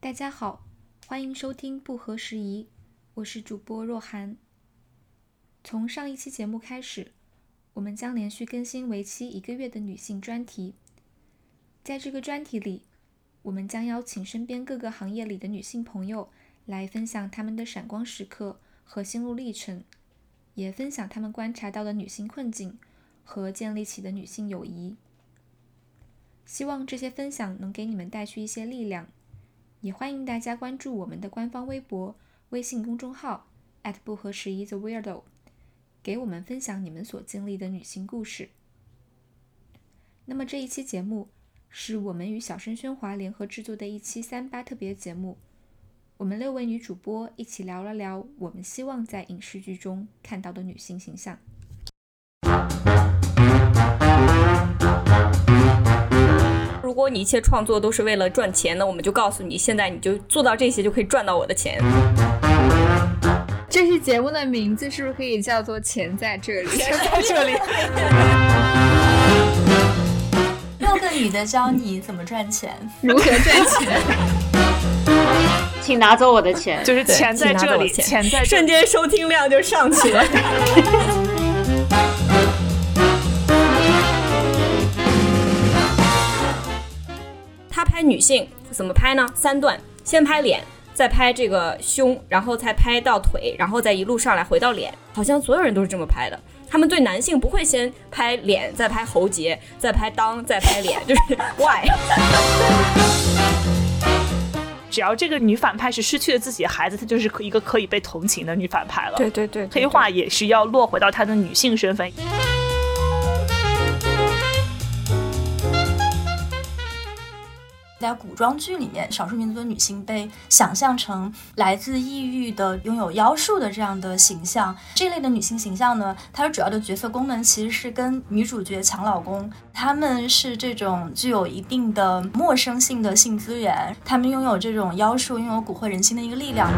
大家好，欢迎收听不合时宜，我是主播若涵。从上一期节目开始，我们将连续更新为期一个月的女性专题。在这个专题里，我们将邀请身边各个行业里的女性朋友来分享她们的闪光时刻和心路历程，也分享她们观察到的女性困境和建立起的女性友谊。希望这些分享能给你们带去一些力量。也欢迎大家关注我们的官方微博、微信公众号不合时宜 The Weirdo，给我们分享你们所经历的女性故事。那么这一期节目是我们与小声喧哗联合制作的一期三八特别节目，我们六位女主播一起聊了聊我们希望在影视剧中看到的女性形象。如果你一切创作都是为了赚钱，那我们就告诉你，现在你就做到这些就可以赚到我的钱。这期节目的名字是不是可以叫做《钱在这里》？钱在这里。六个女的教你怎么赚钱，如何赚钱？请拿走我的钱，就是钱在这里，钱在瞬间收听量就上去了。拍女性怎么拍呢？三段，先拍脸，再拍这个胸，然后再拍到腿，然后再一路上来回到脸。好像所有人都是这么拍的。他们对男性不会先拍脸，再拍喉结，再拍裆，再拍脸，就是 why？只要这个女反派是失去了自己的孩子，她就是一个可以被同情的女反派了。对对对，黑化也是要落回到她的女性身份。在古装剧里面，少数民族的女性被想象成来自异域的、拥有妖术的这样的形象。这类的女性形象呢，它的主要的角色功能其实是跟女主角抢老公。她们是这种具有一定的陌生性的性资源，她们拥有这种妖术、拥有蛊惑人心的一个力量。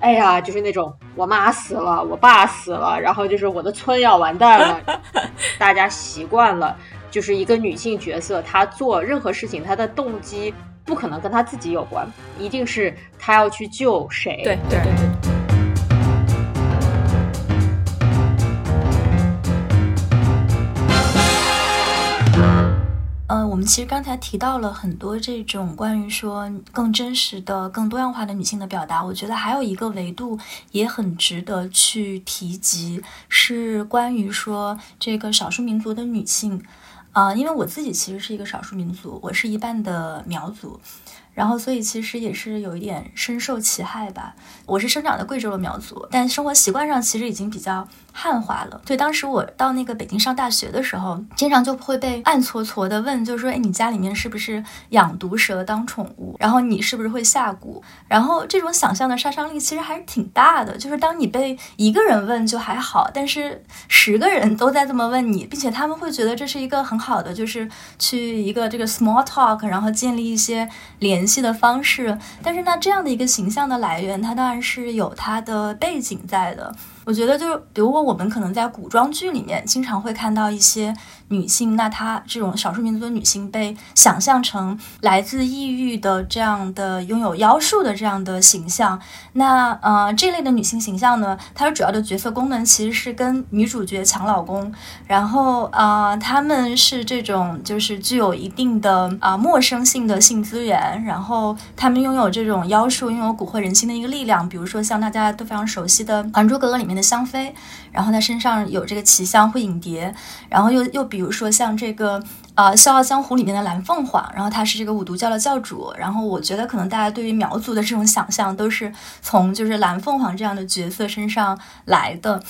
哎呀，就是那种我妈死了，我爸死了，然后就是我的村要完蛋了，大家习惯了。就是一个女性角色，她做任何事情，她的动机不可能跟她自己有关，一定是她要去救谁。对对对对。嗯，我们其实刚才提到了很多这种关于说更真实的、更多样化的女性的表达。我觉得还有一个维度也很值得去提及，是关于说这个少数民族的女性。啊，因为我自己其实是一个少数民族，我是一半的苗族。然后，所以其实也是有一点深受其害吧。我是生长在贵州的苗族，但生活习惯上其实已经比较汉化了。对，当时我到那个北京上大学的时候，经常就会被暗搓搓的问，就是说，哎，你家里面是不是养毒蛇当宠物？然后你是不是会下蛊？然后这种想象的杀伤力其实还是挺大的。就是当你被一个人问就还好，但是十个人都在这么问你，并且他们会觉得这是一个很好的，就是去一个这个 small talk，然后建立一些联。联戏的方式，但是那这样的一个形象的来源，它当然是有它的背景在的。我觉得就是，比如说我们可能在古装剧里面经常会看到一些女性，那她这种少数民族的女性被想象成来自异域的这样的拥有妖术的这样的形象。那呃这类的女性形象呢，它的主要的角色功能其实是跟女主角抢老公，然后呃她们是这种就是具有一定的啊陌生性的性资源，然后她们拥有这种妖术，拥有蛊惑人心的一个力量。比如说像大家都非常熟悉的《还珠格格》里面的。香妃，然后她身上有这个奇香会引蝶，然后又又比如说像这个呃《笑傲江湖》里面的蓝凤凰，然后他是这个五毒教的教主，然后我觉得可能大家对于苗族的这种想象都是从就是蓝凤凰这样的角色身上来的。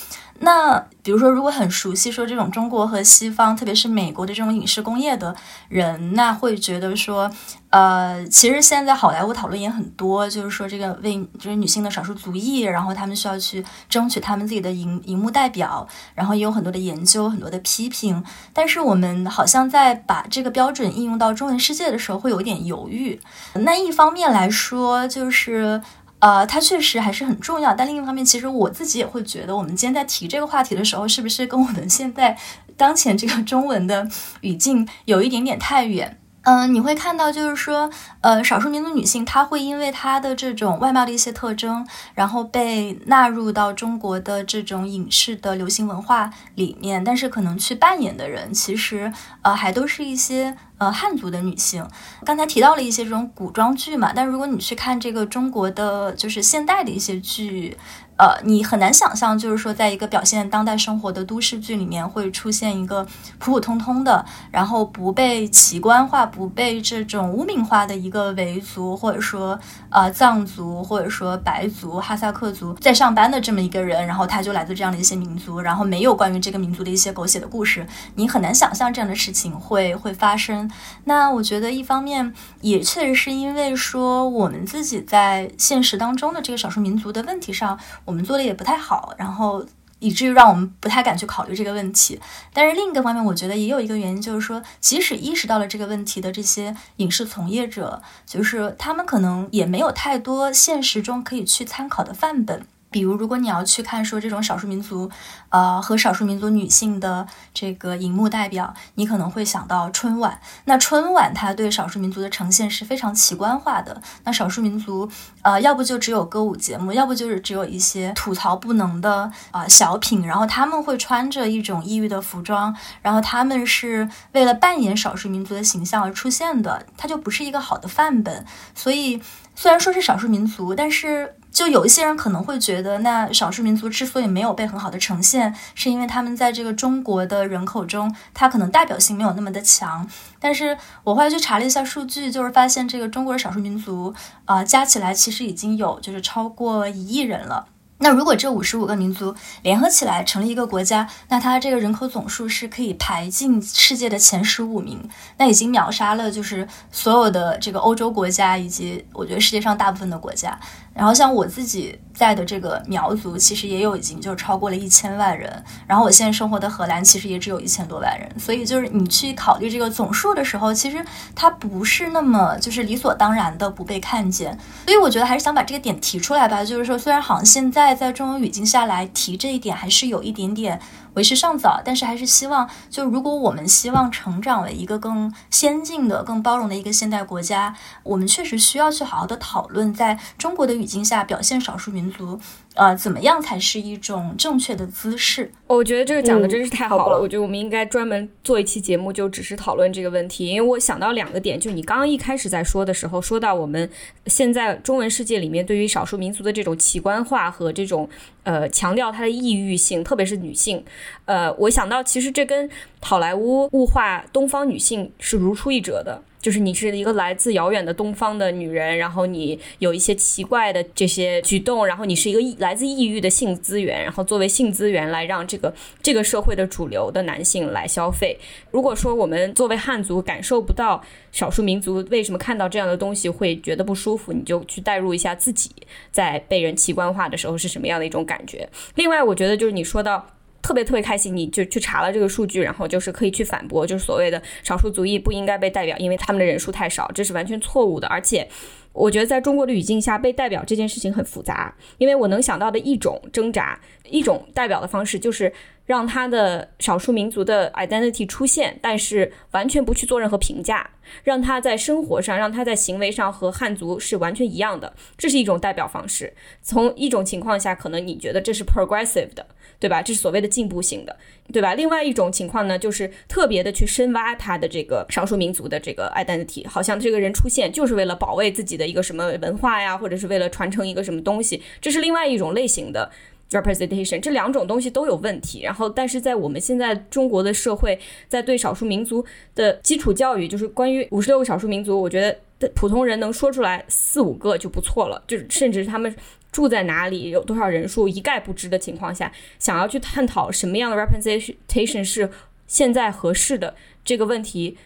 那比如说，如果很熟悉说这种中国和西方，特别是美国的这种影视工业的人，那会觉得说，呃，其实现在好莱坞讨论也很多，就是说这个为就是女性的少数族裔，然后他们需要去争取他们自己的荧荧幕代表，然后也有很多的研究，很多的批评。但是我们好像在把这个标准应用到中文世界的时候，会有点犹豫。那一方面来说，就是。呃，它确实还是很重要，但另一方面，其实我自己也会觉得，我们今天在提这个话题的时候，是不是跟我们现在当前这个中文的语境有一点点太远？嗯，你会看到，就是说，呃，少数民族女性，她会因为她的这种外貌的一些特征，然后被纳入到中国的这种影视的流行文化里面。但是，可能去扮演的人，其实，呃，还都是一些呃汉族的女性。刚才提到了一些这种古装剧嘛，但如果你去看这个中国的就是现代的一些剧。呃，你很难想象，就是说，在一个表现当代生活的都市剧里面，会出现一个普普通通的，然后不被奇观化、不被这种污名化的一个维族，或者说呃藏族，或者说白族、哈萨克族在上班的这么一个人，然后他就来自这样的一些民族，然后没有关于这个民族的一些狗血的故事，你很难想象这样的事情会会发生。那我觉得，一方面也确实是因为说我们自己在现实当中的这个少数民族的问题上。我们做的也不太好，然后以至于让我们不太敢去考虑这个问题。但是另一个方面，我觉得也有一个原因，就是说，即使意识到了这个问题的这些影视从业者，就是他们可能也没有太多现实中可以去参考的范本。比如，如果你要去看说这种少数民族，呃，和少数民族女性的这个荧幕代表，你可能会想到春晚。那春晚它对少数民族的呈现是非常奇观化的。那少数民族，呃，要不就只有歌舞节目，要不就是只有一些吐槽不能的啊小品。然后他们会穿着一种异域的服装，然后他们是为了扮演少数民族的形象而出现的，它就不是一个好的范本。所以，虽然说是少数民族，但是。就有一些人可能会觉得，那少数民族之所以没有被很好的呈现，是因为他们在这个中国的人口中，他可能代表性没有那么的强。但是我后来去查了一下数据，就是发现这个中国的少数民族，啊，加起来其实已经有就是超过一亿人了。那如果这五十五个民族联合起来成立一个国家，那它这个人口总数是可以排进世界的前十五名，那已经秒杀了就是所有的这个欧洲国家以及我觉得世界上大部分的国家。然后像我自己在的这个苗族，其实也有已经就超过了一千万人。然后我现在生活的荷兰，其实也只有一千多万人。所以就是你去考虑这个总数的时候，其实它不是那么就是理所当然的不被看见。所以我觉得还是想把这个点提出来吧。就是说，虽然好像现在在中文语境下来提这一点，还是有一点点。为时尚早，但是还是希望，就如果我们希望成长为一个更先进的、更包容的一个现代国家，我们确实需要去好好的讨论，在中国的语境下表现少数民族。呃，怎么样才是一种正确的姿势？我觉得这个讲的真是太好了。我觉得我们应该专门做一期节目，就只是讨论这个问题。因为我想到两个点，就你刚刚一开始在说的时候，说到我们现在中文世界里面对于少数民族的这种奇观化和这种呃强调它的异域性，特别是女性。呃，我想到其实这跟好莱坞物化东方女性是如出一辙的。就是你是一个来自遥远的东方的女人，然后你有一些奇怪的这些举动，然后你是一个来自异域的性资源，然后作为性资源来让这个这个社会的主流的男性来消费。如果说我们作为汉族感受不到少数民族为什么看到这样的东西会觉得不舒服，你就去代入一下自己在被人奇观化的时候是什么样的一种感觉。另外，我觉得就是你说到。特别特别开心，你就去查了这个数据，然后就是可以去反驳，就是所谓的少数族裔不应该被代表，因为他们的人数太少，这是完全错误的。而且，我觉得在中国的语境下，被代表这件事情很复杂，因为我能想到的一种挣扎，一种代表的方式，就是让他的少数民族的 identity 出现，但是完全不去做任何评价，让他在生活上，让他在行为上和汉族是完全一样的，这是一种代表方式。从一种情况下，可能你觉得这是 progressive 的。对吧？这是所谓的进步性的，对吧？另外一种情况呢，就是特别的去深挖他的这个少数民族的这个 identity，好像这个人出现就是为了保卫自己的一个什么文化呀，或者是为了传承一个什么东西，这是另外一种类型的 representation。这两种东西都有问题。然后，但是在我们现在中国的社会，在对少数民族的基础教育，就是关于五十六个少数民族，我觉得普通人能说出来四五个就不错了，就是甚至他们。住在哪里，有多少人数，一概不知的情况下，想要去探讨什么样的 representation 是现在合适的这个问题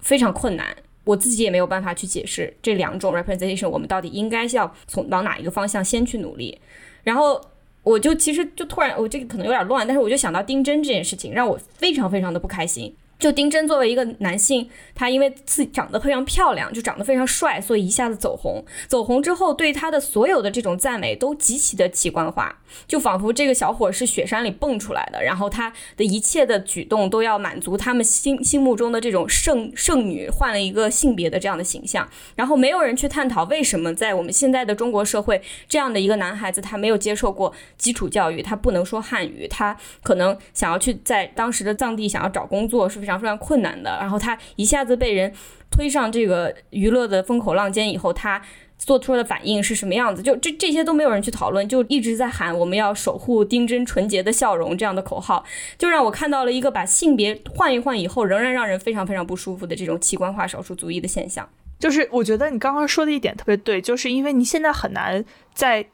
非常困难。我自己也没有办法去解释这两种 representation，我们到底应该要从往哪一个方向先去努力。然后我就其实就突然，我这个可能有点乱，但是我就想到丁真这件事情，让我非常非常的不开心。就丁真作为一个男性，他因为自己长得非常漂亮，就长得非常帅，所以一下子走红。走红之后，对他的所有的这种赞美都极其的奇观化，就仿佛这个小伙是雪山里蹦出来的，然后他的一切的举动都要满足他们心心目中的这种圣圣女换了一个性别的这样的形象。然后没有人去探讨为什么在我们现在的中国社会，这样的一个男孩子他没有接受过基础教育，他不能说汉语，他可能想要去在当时的藏地想要找工作是非常。非常困难的，然后他一下子被人推上这个娱乐的风口浪尖以后，他做出的反应是什么样子？就这这些都没有人去讨论，就一直在喊我们要守护丁真纯洁的笑容这样的口号，就让我看到了一个把性别换一换以后，仍然让人非常非常不舒服的这种器官化少数族裔的现象。就是我觉得你刚刚说的一点特别对，就是因为你现在很难在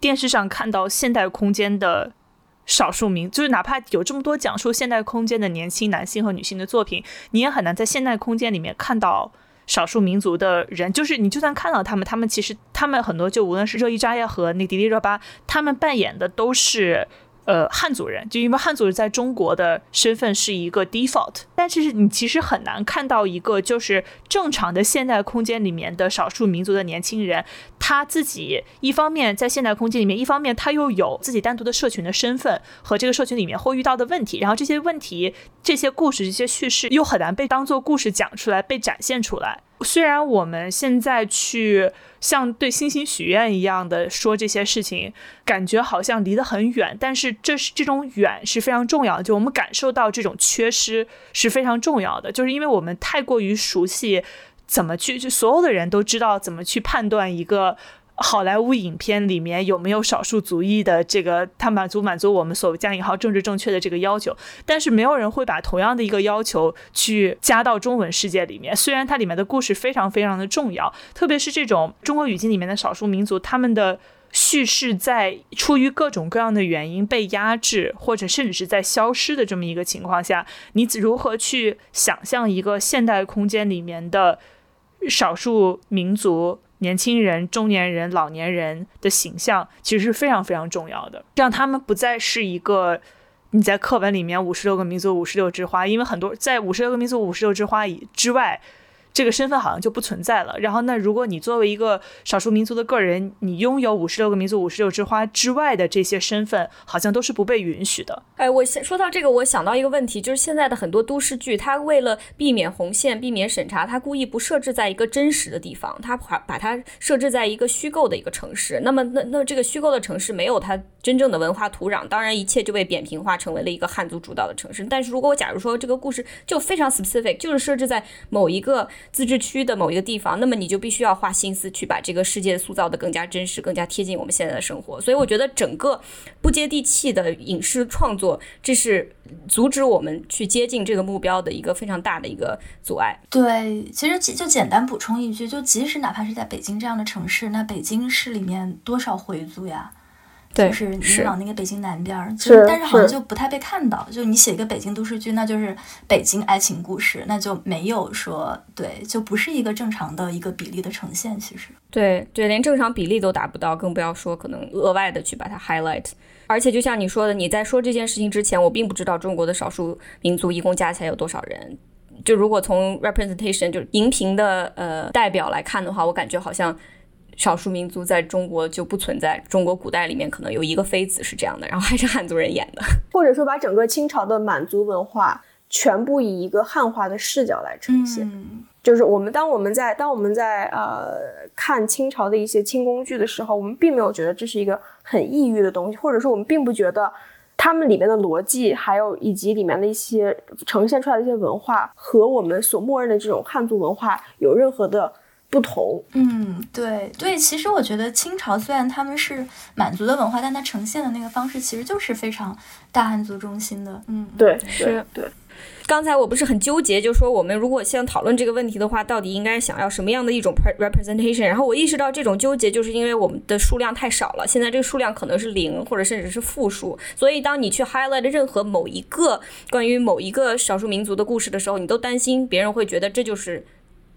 电视上看到现代空间的。少数民就是哪怕有这么多讲述现代空间的年轻男性和女性的作品，你也很难在现代空间里面看到少数民族的人。就是你就算看到他们，他们其实他们很多就无论是热依扎和那迪丽热巴，他们扮演的都是。呃，汉族人就因为汉族人在中国的身份是一个 default，但是你其实很难看到一个就是正常的现代空间里面的少数民族的年轻人，他自己一方面在现代空间里面，一方面他又有自己单独的社群的身份和这个社群里面会遇到的问题，然后这些问题、这些故事、这些叙事又很难被当做故事讲出来、被展现出来。虽然我们现在去像对星星许愿一样的说这些事情，感觉好像离得很远，但是这是这种远是非常重要的。就我们感受到这种缺失是非常重要的，就是因为我们太过于熟悉怎么去，就所有的人都知道怎么去判断一个。好莱坞影片里面有没有少数族裔的这个，他满足满足我们所谓加引号政治正确的这个要求，但是没有人会把同样的一个要求去加到中文世界里面。虽然它里面的故事非常非常的重要，特别是这种中国语境里面的少数民族，他们的叙事在出于各种各样的原因被压制，或者甚至是在消失的这么一个情况下，你如何去想象一个现代空间里面的少数民族？年轻人、中年人、老年人的形象其实是非常非常重要的，让他们不再是一个你在课本里面五十六个民族、五十六枝花，因为很多在五十六个民族、五十六枝花以之外。这个身份好像就不存在了。然后，那如果你作为一个少数民族的个人，你拥有五十六个民族、五十六枝花之外的这些身份，好像都是不被允许的。哎，我说到这个，我想到一个问题，就是现在的很多都市剧，它为了避免红线、避免审查，它故意不设置在一个真实的地方，它把把它设置在一个虚构的一个城市。那么，那那这个虚构的城市没有它真正的文化土壤，当然一切就被扁平化，成为了一个汉族主导的城市。但是如果我假如说这个故事就非常 specific，就是设置在某一个。自治区的某一个地方，那么你就必须要花心思去把这个世界塑造的更加真实，更加贴近我们现在的生活。所以我觉得整个不接地气的影视创作，这是阻止我们去接近这个目标的一个非常大的一个阻碍。对，其实就简单补充一句，就即使哪怕是在北京这样的城市，那北京市里面多少回族呀？就是你往那个北京南边儿，就但是好像就不太被看到。就你写一个北京都市剧，那就是北京爱情故事，那就没有说对，就不是一个正常的一个比例的呈现。其实对对，连正常比例都达不到，更不要说可能额外的去把它 highlight。而且就像你说的，你在说这件事情之前，我并不知道中国的少数民族一共加起来有多少人。就如果从 representation 就荧屏的呃代表来看的话，我感觉好像。少数民族在中国就不存在。中国古代里面可能有一个妃子是这样的，然后还是汉族人演的，或者说把整个清朝的满族文化全部以一个汉化的视角来呈现。就是我们当我们在当我们在呃看清朝的一些清宫剧的时候，我们并没有觉得这是一个很异域的东西，或者说我们并不觉得他们里面的逻辑，还有以及里面的一些呈现出来的一些文化和我们所默认的这种汉族文化有任何的。不同，嗯，对对，其实我觉得清朝虽然他们是满族的文化，但它呈现的那个方式其实就是非常大汉族中心的，嗯，对，是，对。刚才我不是很纠结，就说我们如果想讨论这个问题的话，到底应该想要什么样的一种 representation？然后我意识到这种纠结就是因为我们的数量太少了，现在这个数量可能是零或者甚至是负数，所以当你去 highlight 任何某一个关于某一个少数民族的故事的时候，你都担心别人会觉得这就是。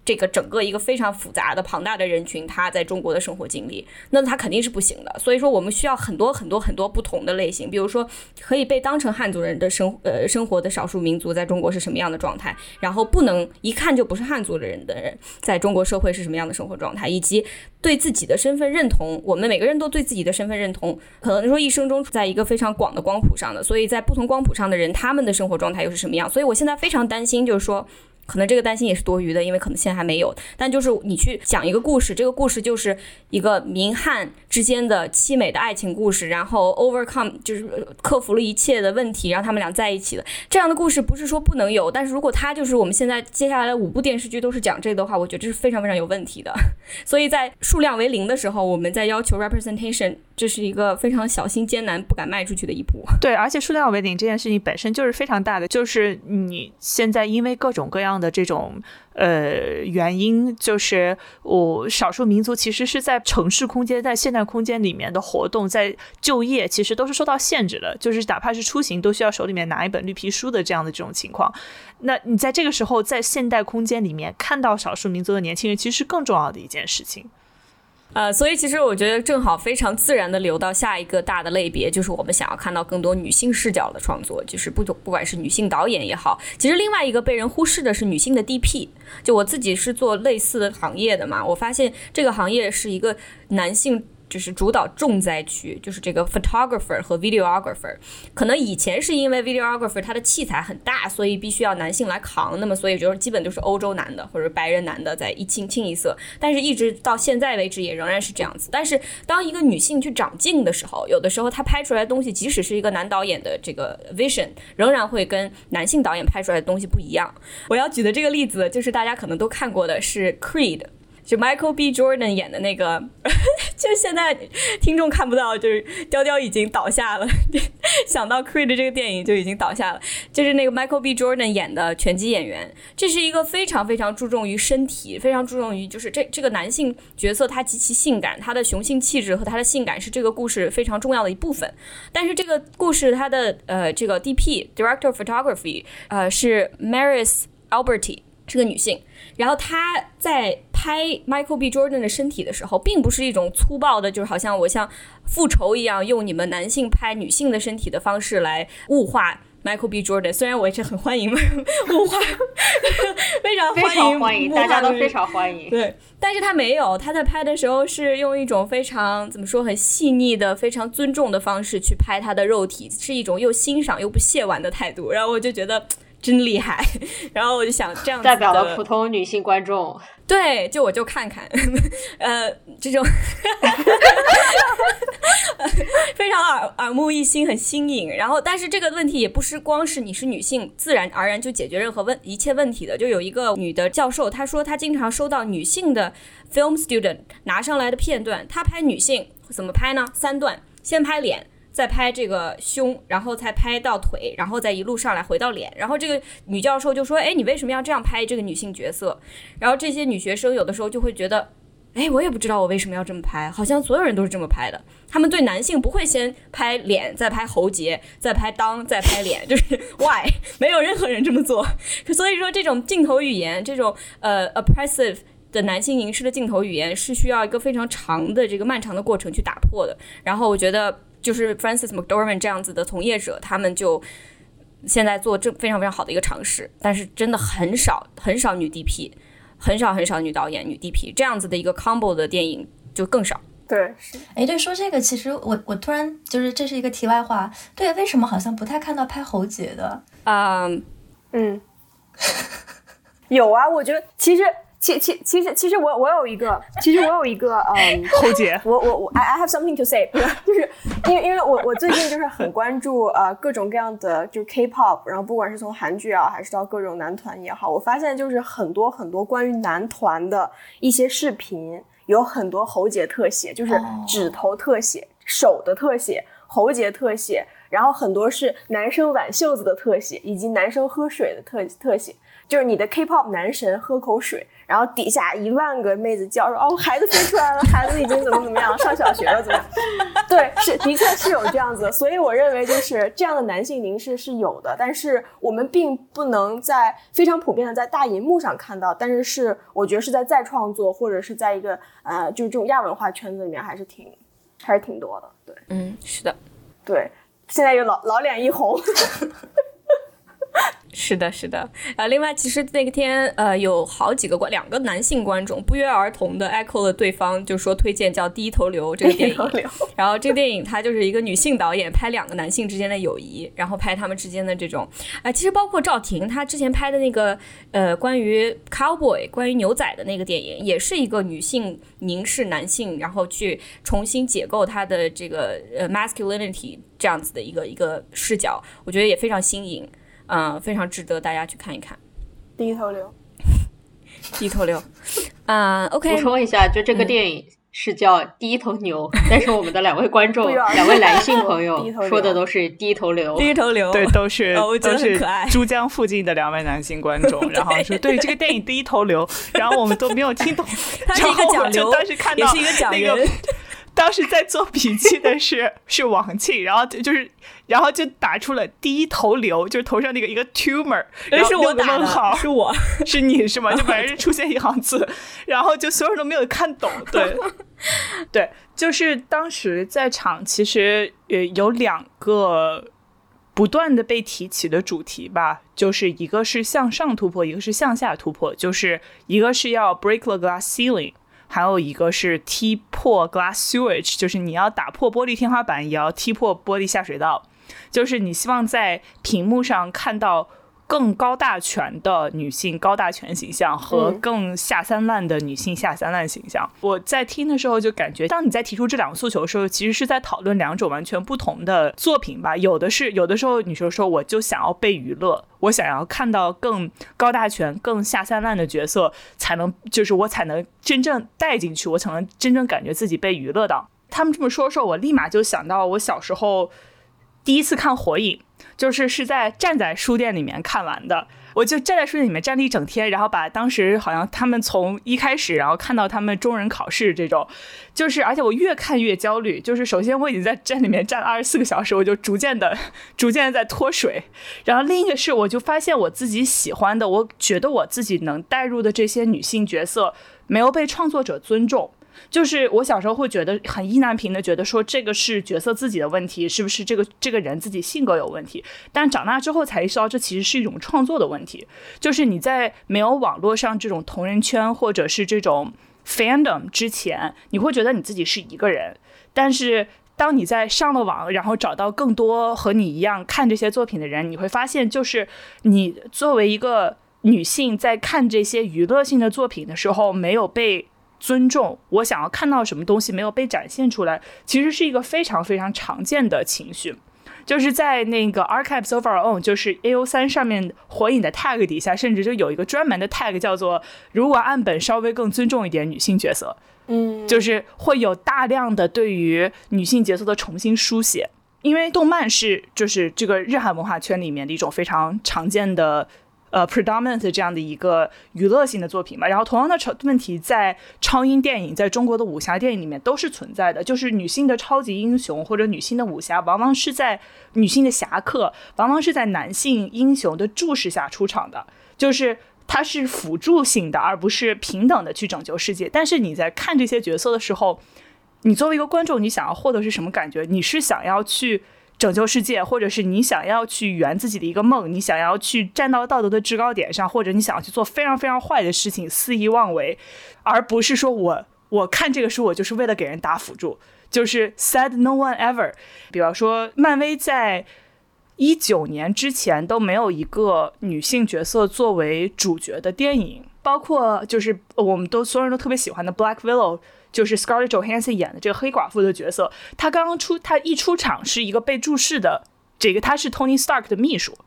这个整个一个非常复杂的庞大的人群，他在中国的生活经历，那他肯定是不行的。所以说，我们需要很多很多很多不同的类型，比如说可以被当成汉族人的生呃生活的少数民族在中国是什么样的状态，然后不能一看就不是汉族的人的人在中国社会是什么样的生活状态，以及对自己的身份认同，我们每个人都对自己的身份认同，可能说一生中在一个非常广的光谱上的，所以在不同光谱上的人，他们的生活状态又是什么样？所以我现在非常担心，就是说。可能这个担心也是多余的，因为可能现在还没有。但就是你去讲一个故事，这个故事就是一个明汉之间的凄美的爱情故事，然后 overcome 就是克服了一切的问题，让他们俩在一起的这样的故事，不是说不能有。但是如果他就是我们现在接下来的五部电视剧都是讲这个的话，我觉得这是非常非常有问题的。所以在数量为零的时候，我们在要求 representation，这是一个非常小心艰难、不敢迈出去的一步。对，而且数量为零这件事情本身就是非常大的，就是你现在因为各种各样。样的这种呃原因，就是我少数民族其实是在城市空间、在现代空间里面的活动，在就业其实都是受到限制的，就是哪怕是出行都需要手里面拿一本绿皮书的这样的这种情况。那你在这个时候在现代空间里面看到少数民族的年轻人，其实是更重要的一件事情。呃，所以其实我觉得正好非常自然的流到下一个大的类别，就是我们想要看到更多女性视角的创作，就是不不管是女性导演也好，其实另外一个被人忽视的是女性的 DP。就我自己是做类似的行业的嘛，我发现这个行业是一个男性。就是主导重灾区，就是这个 photographer 和 videographer。可能以前是因为 videographer 他的器材很大，所以必须要男性来扛。那么所以就是基本都是欧洲男的或者白人男的在一清清一色。但是一直到现在为止也仍然是这样子。但是当一个女性去长镜的时候，有的时候她拍出来的东西，即使是一个男导演的这个 vision，仍然会跟男性导演拍出来的东西不一样。我要举的这个例子就是大家可能都看过的是 Creed。就 Michael B. Jordan 演的那个，就现在听众看不到，就是雕雕已经倒下了。想到 Creed 这个电影就已经倒下了。就是那个 Michael B. Jordan 演的拳击演员，这是一个非常非常注重于身体，非常注重于就是这这个男性角色他极其性感，他的雄性气质和他的性感是这个故事非常重要的一部分。但是这个故事它的呃这个 D.P. Director of Photography 呃是 Maris Alberti 是个女性。然后他在拍 Michael B. Jordan 的身体的时候，并不是一种粗暴的，就是好像我像复仇一样，用你们男性拍女性的身体的方式来物化 Michael B. Jordan。虽然我也是很欢迎物化，非常欢迎，欢迎，大家都非常欢迎。对，但是他没有，他在拍的时候是用一种非常怎么说，很细腻的、非常尊重的方式去拍他的肉体，是一种又欣赏又不亵玩的态度。然后我就觉得。真厉害，然后我就想这样代表了普通女性观众，对，就我就看看，呃，这种 非常耳耳目一新，很新颖。然后，但是这个问题也不是光是你是女性，自然而然就解决任何问一切问题的。就有一个女的教授，她说她经常收到女性的 film student 拿上来的片段，她拍女性怎么拍呢？三段，先拍脸。再拍这个胸，然后再拍到腿，然后再一路上来回到脸。然后这个女教授就说：“哎，你为什么要这样拍这个女性角色？”然后这些女学生有的时候就会觉得：“哎，我也不知道我为什么要这么拍，好像所有人都是这么拍的。他们对男性不会先拍脸，再拍喉结，再拍裆，再拍脸，就是 why 没有任何人这么做。所以说，这种镜头语言，这种呃 oppressive 的男性凝视的镜头语言，是需要一个非常长的这个漫长的过程去打破的。然后我觉得。就是 Francis McDormand 这样子的从业者，他们就现在做这非常非常好的一个尝试，但是真的很少很少女 DP，很少很少女导演女 DP 这样子的一个 combo 的电影就更少。对，是。哎，对，说这个，其实我我突然就是这是一个题外话，对，为什么好像不太看到拍喉结的？啊，嗯，有啊，我觉得其实。其其其实其实我我有一个，其实我有一个，嗯，喉结。我我我，I I have something to say，就是因为因为我我最近就是很关注呃各种各样的就是 K-pop，然后不管是从韩剧啊，还是到各种男团也好，我发现就是很多很多关于男团的一些视频，有很多喉结特写，就是指头特写、手的特写、喉结特写，然后很多是男生挽袖子的特写，以及男生喝水的特特写。就是你的 K-pop 男神喝口水，然后底下一万个妹子叫说：“哦，孩子飞出来了，孩子已经怎么怎么样，上小学了，怎么样？” 对，是的确是有这样子，所以我认为就是这样的男性凝视是有的，但是我们并不能在非常普遍的在大荧幕上看到，但是是我觉得是在再创作或者是在一个呃，就是这种亚文化圈子里面还是挺还是挺多的。对，嗯，是的，对，现在又老老脸一红。是的，是的，呃，另外，其实那天，呃，有好几个观，两个男性观众不约而同的 echo 了对方，就说推荐叫《低头流》这个电影。然后这个电影它就是一个女性导演拍两个男性之间的友谊，然后拍他们之间的这种，啊，其实包括赵婷她之前拍的那个，呃，关于 cowboy 关于牛仔的那个电影，也是一个女性凝视男性，然后去重新解构她的这个呃 masculinity 这样子的一个一个视角，我觉得也非常新颖。嗯，非常值得大家去看一看。低头流，低头流。啊，OK。补充一下，就这个电影是叫《低头牛》，但是我们的两位观众，两位男性朋友 说的都是低头流，低头流，对，都是都是。珠江附近的两位男性观众，然后说对这个电影低头流，然后我们都没有听懂。他是一个讲流，当时看到也是一个讲人。当时在做笔记的是 是王庆，然后就是，然后就打出了第一头瘤，就是头上那个一个 tumor，然后是我打的，是我 是你是吗？就反正出现一行字，然后就所有人都没有看懂，对，对，就是当时在场其实呃有两个不断的被提起的主题吧，就是一个是向上突破，一个是向下突破，就是一个是要 break the glass ceiling。还有一个是踢破 glass sewage，就是你要打破玻璃天花板，也要踢破玻璃下水道，就是你希望在屏幕上看到。更高大全的女性高大全形象和更下三滥的女性下三滥形象，我在听的时候就感觉，当你在提出这两个诉求的时候，其实是在讨论两种完全不同的作品吧。有的是有的时候，女生说我就想要被娱乐，我想要看到更高大全、更下三滥的角色，才能就是我才能真正带进去，我才能真正感觉自己被娱乐到。他们这么说的时候，我立马就想到我小时候第一次看《火影》。就是是在站在书店里面看完的，我就站在书店里面站了一整天，然后把当时好像他们从一开始，然后看到他们中人考试这种，就是而且我越看越焦虑，就是首先我已经在站里面站了二十四个小时，我就逐渐的、逐渐在脱水，然后另一个是我就发现我自己喜欢的，我觉得我自己能带入的这些女性角色没有被创作者尊重。就是我小时候会觉得很意难平的，觉得说这个是角色自己的问题，是不是这个这个人自己性格有问题？但长大之后才意识到，这其实是一种创作的问题。就是你在没有网络上这种同人圈或者是这种 fandom 之前，你会觉得你自己是一个人。但是当你在上了网，然后找到更多和你一样看这些作品的人，你会发现，就是你作为一个女性在看这些娱乐性的作品的时候，没有被。尊重我想要看到什么东西没有被展现出来，其实是一个非常非常常见的情绪，就是在那个 Archives of Our Own，就是 A O 三上面火影的 tag 底下，甚至就有一个专门的 tag 叫做“如果岸本稍微更尊重一点女性角色”，嗯，就是会有大量的对于女性角色的重新书写，因为动漫是就是这个日韩文化圈里面的一种非常常见的。呃，predominant 这样的一个娱乐性的作品吧，然后同样的超问题在超英电影，在中国的武侠电影里面都是存在的，就是女性的超级英雄或者女性的武侠，往往是在女性的侠客，往往是在男性英雄的注视下出场的，就是它是辅助性的，而不是平等的去拯救世界。但是你在看这些角色的时候，你作为一个观众，你想要获得是什么感觉？你是想要去？拯救世界，或者是你想要去圆自己的一个梦，你想要去站到道德的制高点上，或者你想要去做非常非常坏的事情，肆意妄为，而不是说我我看这个书，我就是为了给人打辅助，就是 said no one ever。比方说，漫威在一九年之前都没有一个女性角色作为主角的电影，包括就是我们都所有人都特别喜欢的 Black Widow。就是 Scarlett Johansson 演的这个黑寡妇的角色，她刚刚出，她一出场是一个被注视的，这个她是 Tony Stark 的秘书，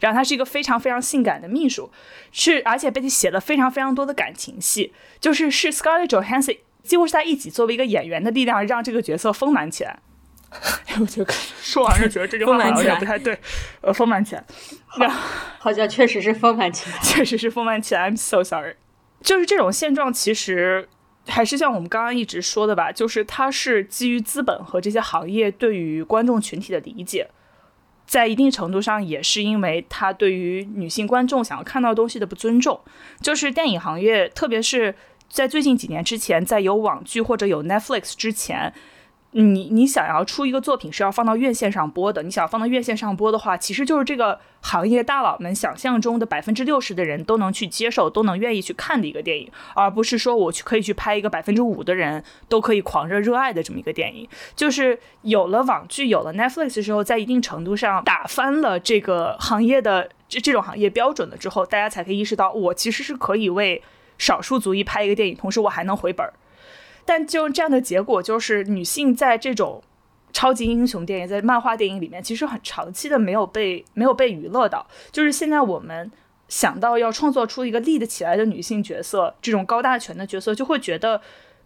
然后她是一个非常非常性感的秘书，是而且被写了非常非常多的感情戏，就是是 Scarlett Johansson 几乎是在一起作为一个演员的力量让这个角色丰满起来。我觉得说完就觉得这句话 好像不太对。呃，丰满起来，好像确实是丰满起来，确实是丰满起来。I'm so sorry。就是这种现状，其实还是像我们刚刚一直说的吧，就是它是基于资本和这些行业对于观众群体的理解。在一定程度上，也是因为它对于女性观众想要看到东西的不尊重。就是电影行业，特别是在最近几年之前，在有网剧或者有 Netflix 之前。你你想要出一个作品是要放到院线上播的，你想要放到院线上播的话，其实就是这个行业大佬们想象中的百分之六十的人都能去接受、都能愿意去看的一个电影，而不是说我去可以去拍一个百分之五的人都可以狂热热爱的这么一个电影。就是有了网剧、有了 Netflix 之后，在一定程度上打翻了这个行业的这这种行业标准了之后，大家才可以意识到，我其实是可以为少数族裔拍一个电影，同时我还能回本儿。但就这样的结果，就是女性在这种超级英雄电影、在漫画电影里面，其实很长期的没有被没有被娱乐到。就是现在我们想到要创作出一个立得起来的女性角色，这种高大全的角色，就会觉得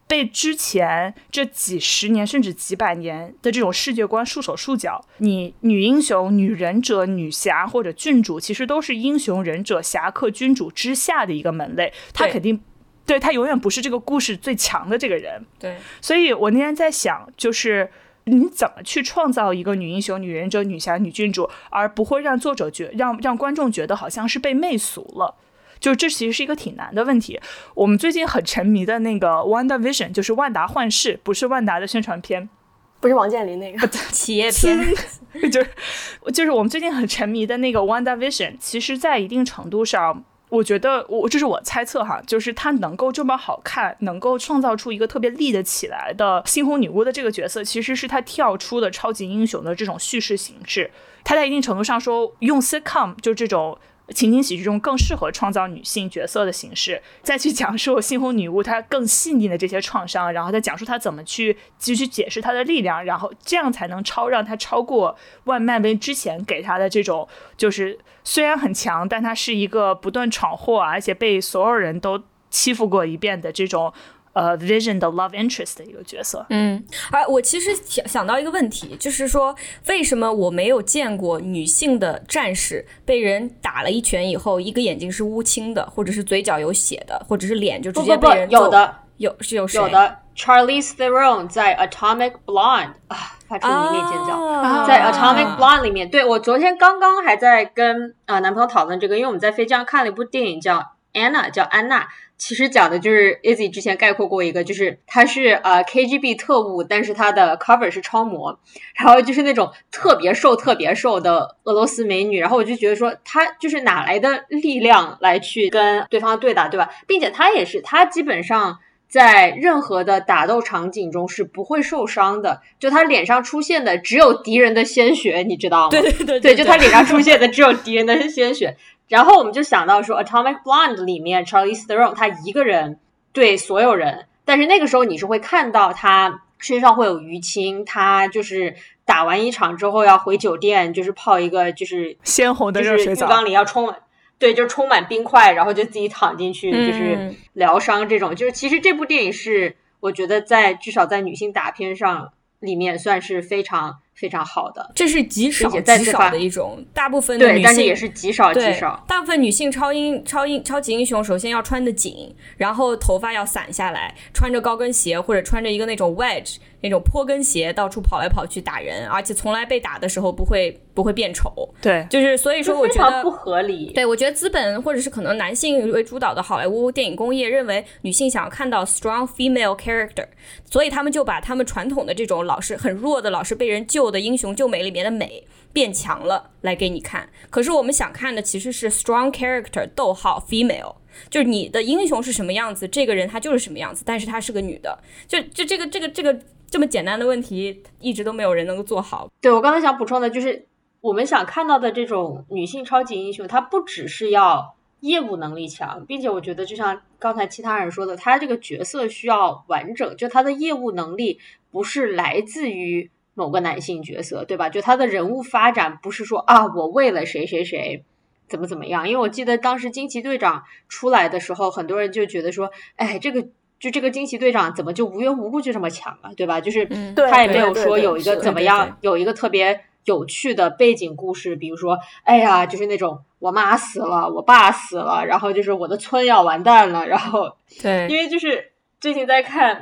被之前这几十年甚至几百年的这种世界观束手束脚。你女英雄、女忍者、女侠或者郡主，其实都是英雄、忍者、侠客、君主之下的一个门类，她肯定。对他永远不是这个故事最强的这个人，对，所以我那天在想，就是你怎么去创造一个女英雄、女忍者、女侠、女郡主，而不会让作者觉让让观众觉得好像是被媚俗了，就这其实是一个挺难的问题。我们最近很沉迷的那个《Wanda Vision》，就是万达幻视，不是万达的宣传片，不是王健林那个。企业片，就是就是我们最近很沉迷的那个《Wanda Vision》，其实在一定程度上。我觉得我这是我猜测哈，就是他能够这么好看，能够创造出一个特别立得起来的猩红女巫的这个角色，其实是他跳出的超级英雄的这种叙事形式。他在一定程度上说，用 sitcom 就这种。情景喜剧中更适合创造女性角色的形式，再去讲述猩红女巫她更细腻的这些创伤，然后再讲述她怎么去继续解释她的力量，然后这样才能超让她超过万漫威之前给她的这种，就是虽然很强，但她是一个不断闯祸，而且被所有人都欺负过一遍的这种。呃，Vision 的 love interest 的一个角色。嗯，而我其实想想到一个问题，就是说，为什么我没有见过女性的战士被人打了一拳以后，一个眼睛是乌青的，或者是嘴角有血的，或者是脸就直接被人有的有是有有的 Charlize Theron 在 Atomic Blonde 啊发出一面尖叫，在 Atomic Blonde 里面，对我昨天刚刚还在跟啊男朋友讨论这个，因为我们在飞机上看了一部电影叫 Anna，叫安娜。其实讲的就是 Izzy 之前概括过一个，就是他是呃 KGB 特务，但是他的 cover 是超模，然后就是那种特别瘦、特别瘦的俄罗斯美女，然后我就觉得说他就是哪来的力量来去跟对方对打，对吧？并且他也是，他基本上在任何的打斗场景中是不会受伤的，就他脸上出现的只有敌人的鲜血，你知道吗？对对对对，就他脸上出现的只有 敌人的鲜血。然后我们就想到说，《Atomic Blonde》里面 Charlize Theron 她一个人对所有人，但是那个时候你是会看到她身上会有淤青，她就是打完一场之后要回酒店，就是泡一个就是鲜红的热水澡，浴缸里要充满，对，就是充满冰块，然后就自己躺进去，就是疗伤这种。就是其实这部电影是我觉得在至少在女性打片上里面算是非常。非常好的，这是极少极少的一种，大部分对，但是也是极少极少。大部分女性超英超英超级英雄，首先要穿的紧，然后头发要散下来，穿着高跟鞋或者穿着一个那种 wedge。那种坡跟鞋到处跑来跑去打人，而且从来被打的时候不会不会变丑。对，就是所以说我觉得不合理。对，我觉得资本或者是可能男性为主导的好莱坞电影工业认为女性想要看到 strong female character，所以他们就把他们传统的这种老是很弱的、老是被人救的英雄救美里面的美变强了来给你看。可是我们想看的其实是 strong character，逗号 female。就是你的英雄是什么样子，这个人他就是什么样子，但是他是个女的，就就这个这个这个这么简单的问题，一直都没有人能够做好。对我刚才想补充的就是，我们想看到的这种女性超级英雄，她不只是要业务能力强，并且我觉得就像刚才其他人说的，她这个角色需要完整，就她的业务能力不是来自于某个男性角色，对吧？就他的人物发展不是说啊，我为了谁谁谁。怎么怎么样？因为我记得当时惊奇队长出来的时候，很多人就觉得说，哎，这个就这个惊奇队长怎么就无缘无故就这么强了，对吧？就是他也没有说有一个怎么样，有一个特别有趣的背景故事，比如说，哎呀，就是那种我妈死了，我爸死了，然后就是我的村要完蛋了，然后对，因为就是最近在看《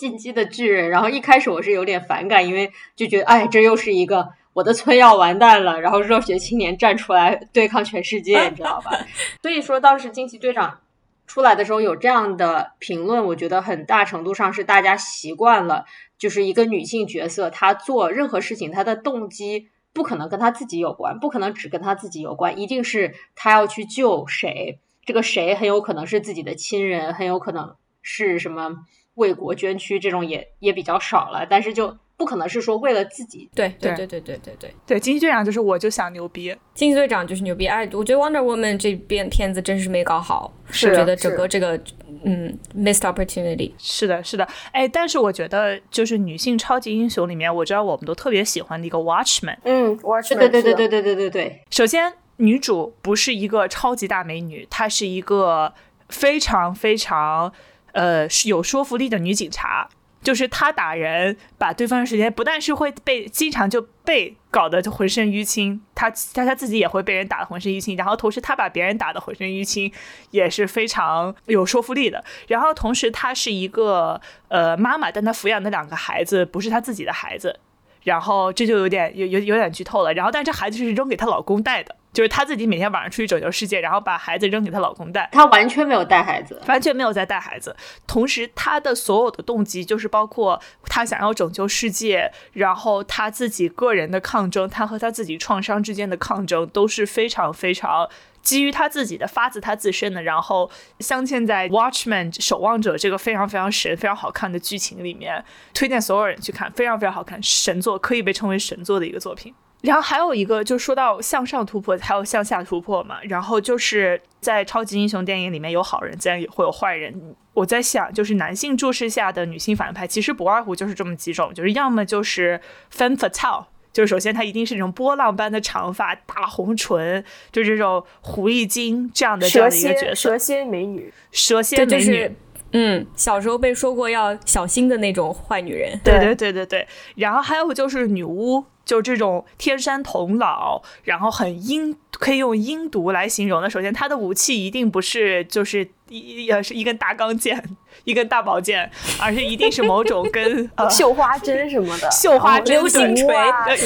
进击的巨人》，然后一开始我是有点反感，因为就觉得哎，这又是一个我的村要完蛋了，然后热血青年站出来对抗全世界，你知道吧？所以说当时惊奇队长出来的时候有这样的评论，我觉得很大程度上是大家习惯了，就是一个女性角色，她做任何事情，她的动机。不可能跟她自己有关，不可能只跟她自己有关，一定是她要去救谁，这个谁很有可能是自己的亲人，很有可能是什么为国捐躯，这种也也比较少了。但是就不可能是说为了自己。对对对对对对对对，对，惊奇队长就是我就想牛逼，惊奇队长就是牛逼。哎，我觉得 Wonder Woman 这边片子真是没搞好，是我觉得整个这个嗯 missed opportunity。是的，是的，哎，但是我觉得就是女性超级英雄里面，我知道我们都特别喜欢的一个 Watchman。嗯，，Watchman，对对对对对对对对，首先，女主不是一个超级大美女，她是一个非常非常呃是有说服力的女警察。就是她打人，把对方的时间不但是会被经常就被搞得就浑身淤青，她她她自己也会被人打得浑身淤青，然后同时她把别人打的浑身淤青，也是非常有说服力的。然后同时她是一个呃妈妈，但她抚养的两个孩子不是她自己的孩子，然后这就有点有有有点剧透了。然后，但这孩子是扔给她老公带的，就是她自己每天晚上出去拯救世界，然后把孩子扔给她老公带，她完全没有带孩子，完全没有在带孩子。同时，她的所有的动机就是包括她想要拯救世界，然后她自己个人的抗争，她和她自己创伤之间的抗争都是非常非常。基于他自己的，发自他自身的，然后镶嵌在《Watchman》守望者这个非常非常神、非常好看的剧情里面，推荐所有人去看，非常非常好看，神作，可以被称为神作的一个作品。然后还有一个，就说到向上突破，还有向下突破嘛。然后就是在超级英雄电影里面有好人，自然也会有坏人。我在想，就是男性注视下的女性反派，其实不外乎就是这么几种，就是要么就是 femme fatale。就是首先，她一定是那种波浪般的长发、大红唇，就这种狐狸精这样的这样的一个角色，蛇蝎美女，蛇蝎美女。就是嗯，小时候被说过要小心的那种坏女人。对对对对对。然后还有就是女巫，就这种天山童姥，然后很阴，可以用阴毒来形容的。首先，她的武器一定不是就是一呃是一根大钢剑，一根大宝剑，而是一定是某种跟 呃绣花针什么的，绣花针、流星锤对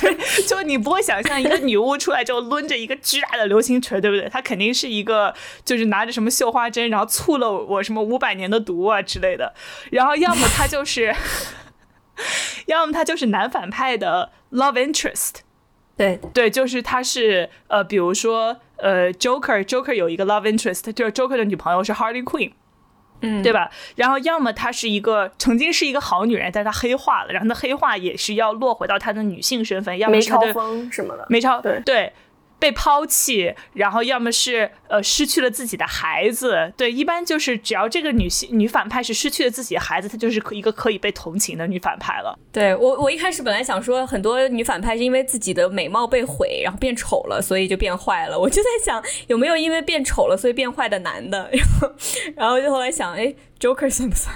对，就你不会想象一个女巫出来之后抡着一个巨大的流星锤，对不对？她肯定是一个就是拿着什么绣花针，然后促了我什么五百年的毒啊之类的。然后要么她就是，要么她就是男反派的 love interest。对对，就是他是呃，比如说呃，Joker，Joker 有一个 love interest，就是 Joker 的女朋友是 Harley Quinn。嗯，对吧？然后要么她是一个曾经是一个好女人，但是她黑化了，然后她黑化也是要落回到她的女性身份，要么梅超是她的风什么的，没超对对被抛弃，然后要么是呃失去了自己的孩子，对，一般就是只要这个女性女反派是失去了自己的孩子，她就是可一个可以被同情的女反派了。对我，我一开始本来想说，很多女反派是因为自己的美貌被毁，然后变丑了，所以就变坏了。我就在想，有没有因为变丑了所以变坏的男的？然后，然后就后来想，哎，Joker 算不算？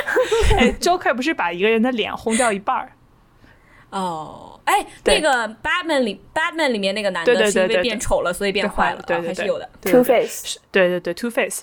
哎，Joker 不是把一个人的脸轰掉一半儿？哦，哎，那个 Batman 里 Batman 里面那个男的是因为变丑了，所以变坏了，对对对啊还是有的。对 Two Face，对对对，Two Face。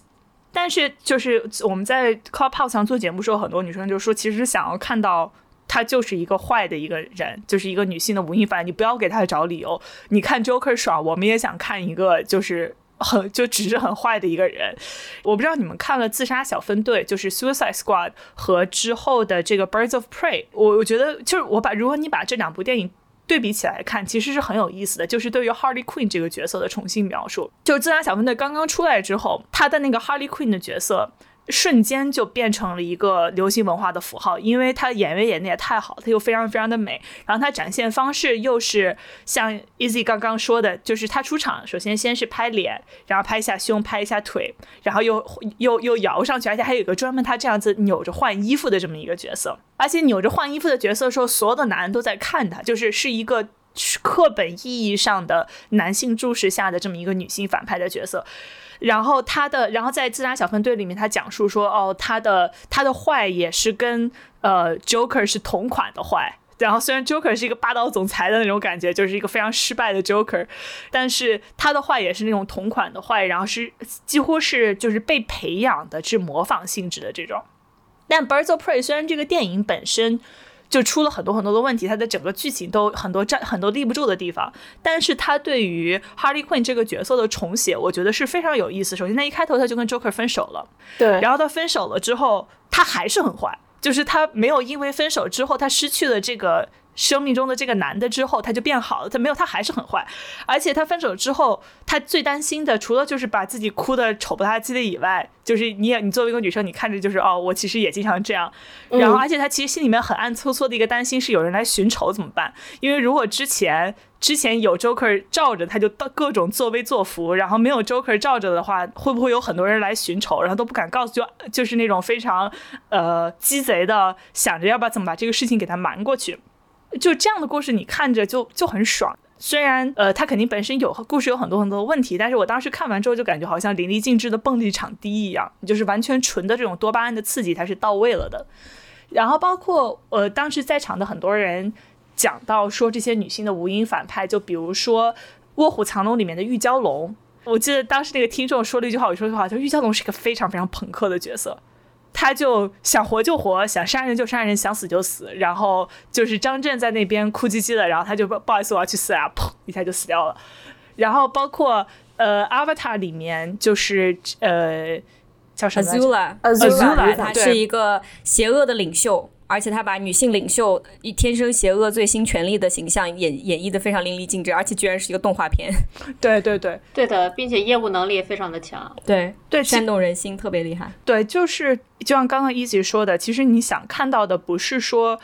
但是就是我们在 Clubhouse 上做节目时候，很多女生就说，其实想要看到他就是一个坏的一个人，就是一个女性的吴亦凡，你不要给她找理由。你看 Joker 爽，我们也想看一个就是。很 就只是很坏的一个人，我不知道你们看了《自杀小分队》，就是 Suicide Squad 和之后的这个 Birds of Prey，我我觉得就是我把如果你把这两部电影对比起来看，其实是很有意思的，就是对于 Harley Quinn 这个角色的重新描述。就是《自杀小分队》刚刚出来之后，他的那个 Harley Quinn 的角色。瞬间就变成了一个流行文化的符号，因为她演员演的也太好，她又非常非常的美，然后她展现方式又是像 Easy 刚刚说的，就是她出场首先先是拍脸，然后拍一下胸，拍一下腿，然后又又又摇上去，而且还有一个专门她这样子扭着换衣服的这么一个角色，而且扭着换衣服的角色的时候，所有的男人都在看她，就是是一个课本意义上的男性注视下的这么一个女性反派的角色。然后他的，然后在自杀小分队里面，他讲述说，哦，他的他的坏也是跟呃 Joker 是同款的坏。然后虽然 Joker 是一个霸道总裁的那种感觉，就是一个非常失败的 Joker，但是他的坏也是那种同款的坏，然后是几乎是就是被培养的，是模仿性质的这种。但 Birds of Prey 虽然这个电影本身就出了很多很多的问题，它的整个剧情都很多站很多立不住的地方，但是它对于 Harley Quinn 这个角色的重写，我觉得是非常有意思。首先，他一开头他就跟 Joker 分手了，对，然后他分手了之后，他还是很坏。就是他没有因为分手之后，他失去了这个生命中的这个男的之后，他就变好了。他没有，他还是很坏。而且他分手之后，他最担心的除了就是把自己哭的丑不拉几的以外，就是你也你作为一个女生，你看着就是哦，我其实也经常这样。然后，而且他其实心里面很暗搓搓的一个担心是有人来寻仇怎么办？因为如果之前。之前有 Joker 罩着，他就到各种作威作福；然后没有 Joker 罩着的话，会不会有很多人来寻仇，然后都不敢告诉，就就是那种非常呃鸡贼的，想着要不要怎么把这个事情给他瞒过去。就这样的故事，你看着就就很爽。虽然呃，他肯定本身有故事有很多很多的问题，但是我当时看完之后就感觉好像淋漓尽致的蹦迪场第一样，就是完全纯的这种多巴胺的刺激，它是到位了的。然后包括呃，当时在场的很多人。讲到说这些女性的无影反派，就比如说《卧虎藏龙》里面的玉娇龙，我记得当时那个听众说了一句话，我说句话，就玉娇龙是一个非常非常朋克的角色，他就想活就活，想杀人就杀人，想死就死。然后就是张震在那边哭唧唧的，然后他就不不好意思，我要去死啊，砰一下就死掉了。然后包括呃《Avatar》里面就是呃叫什么？Azula，Azula，他是一个邪恶的领袖。而且他把女性领袖以天生邪恶、最新权力的形象演演绎的非常淋漓尽致，而且居然是一个动画片。对对对，对的，并且业务能力也非常的强。对对，煽动人心，特别厉害。对，就是就像刚刚一级说的，其实你想看到的不是说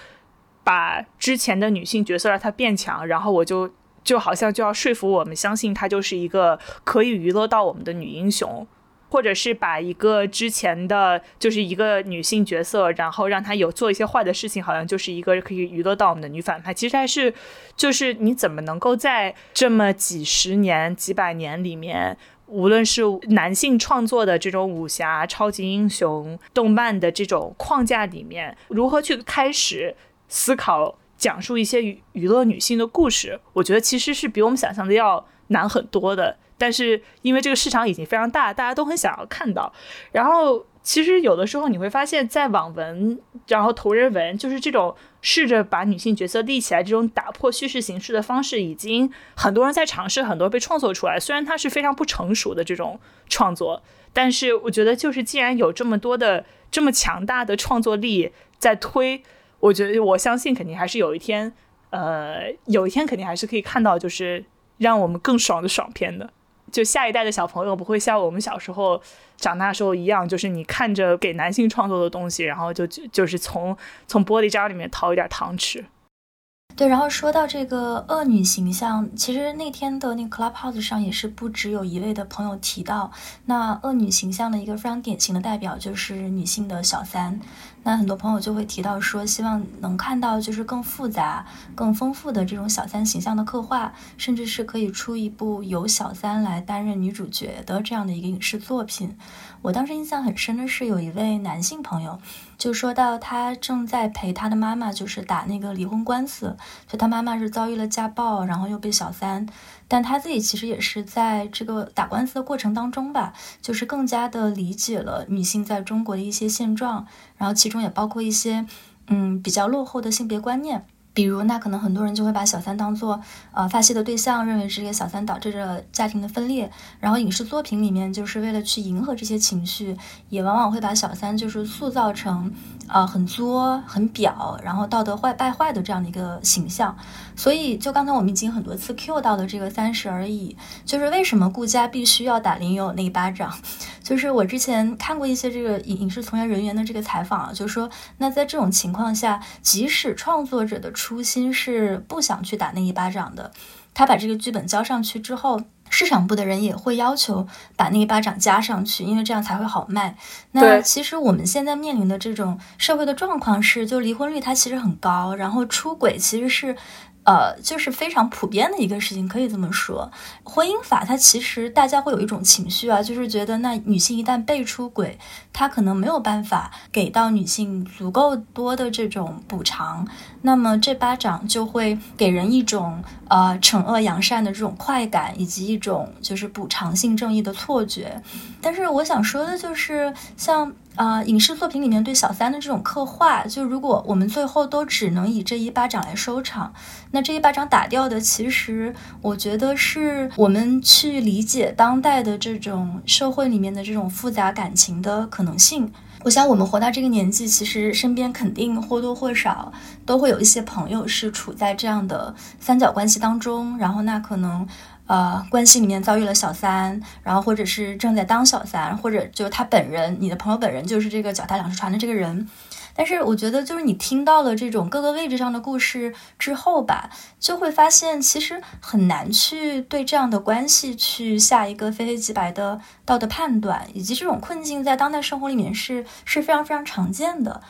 把之前的女性角色让她变强，然后我就就好像就要说服我们相信她就是一个可以娱乐到我们的女英雄。或者是把一个之前的就是一个女性角色，然后让她有做一些坏的事情，好像就是一个可以娱乐到我们的女反派。其实还是，就是你怎么能够在这么几十年、几百年里面，无论是男性创作的这种武侠、超级英雄、动漫的这种框架里面，如何去开始思考讲述一些娱娱乐女性的故事？我觉得其实是比我们想象的要难很多的。但是因为这个市场已经非常大，大家都很想要看到。然后其实有的时候你会发现，在网文，然后同人文，就是这种试着把女性角色立起来这种打破叙事形式的方式，已经很多人在尝试，很多被创作出来。虽然它是非常不成熟的这种创作，但是我觉得就是既然有这么多的这么强大的创作力在推，我觉得我相信肯定还是有一天，呃，有一天肯定还是可以看到，就是让我们更爽的爽片的。就下一代的小朋友不会像我们小时候长大时候一样，就是你看着给男性创作的东西，然后就就就是从从玻璃渣里面掏一点糖吃。对，然后说到这个恶女形象，其实那天的那个 Clubhouse 上也是不只有一位的朋友提到，那恶女形象的一个非常典型的代表就是女性的小三。那很多朋友就会提到说，希望能看到就是更复杂、更丰富的这种小三形象的刻画，甚至是可以出一部由小三来担任女主角的这样的一个影视作品。我当时印象很深的是，有一位男性朋友就说到，他正在陪他的妈妈就是打那个离婚官司，就他妈妈是遭遇了家暴，然后又被小三。但他自己其实也是在这个打官司的过程当中吧，就是更加的理解了女性在中国的一些现状，然后其中也包括一些嗯比较落后的性别观念，比如那可能很多人就会把小三当做呃发泄的对象，认为是这个小三导致着家庭的分裂，然后影视作品里面就是为了去迎合这些情绪，也往往会把小三就是塑造成。啊，很作、很表，然后道德坏败坏的这样的一个形象，所以就刚才我们已经很多次 Q 到的这个三十而已，就是为什么顾佳必须要打林有那一巴掌？就是我之前看过一些这个影影视从业人员的这个采访啊，就是说，那在这种情况下，即使创作者的出初心是不想去打那一巴掌的，他把这个剧本交上去之后。市场部的人也会要求把那一巴掌加上去，因为这样才会好卖。那其实我们现在面临的这种社会的状况是，就离婚率它其实很高，然后出轨其实是呃，就是非常普遍的一个事情，可以这么说。婚姻法它其实大家会有一种情绪啊，就是觉得那女性一旦被出轨，她可能没有办法给到女性足够多的这种补偿，那么这巴掌就会给人一种呃惩恶扬善的这种快感，以及一种就是补偿性正义的错觉。但是我想说的就是，像。啊，影视作品里面对小三的这种刻画，就如果我们最后都只能以这一巴掌来收场，那这一巴掌打掉的，其实我觉得是我们去理解当代的这种社会里面的这种复杂感情的可能性。我想我们活到这个年纪，其实身边肯定或多或少都会有一些朋友是处在这样的三角关系当中，然后那可能。呃，关系里面遭遇了小三，然后或者是正在当小三，或者就是他本人，你的朋友本人就是这个脚踏两只船的这个人。但是我觉得，就是你听到了这种各个位置上的故事之后吧，就会发现其实很难去对这样的关系去下一个非黑即白的道德判断，以及这种困境在当代生活里面是是非常非常常见的。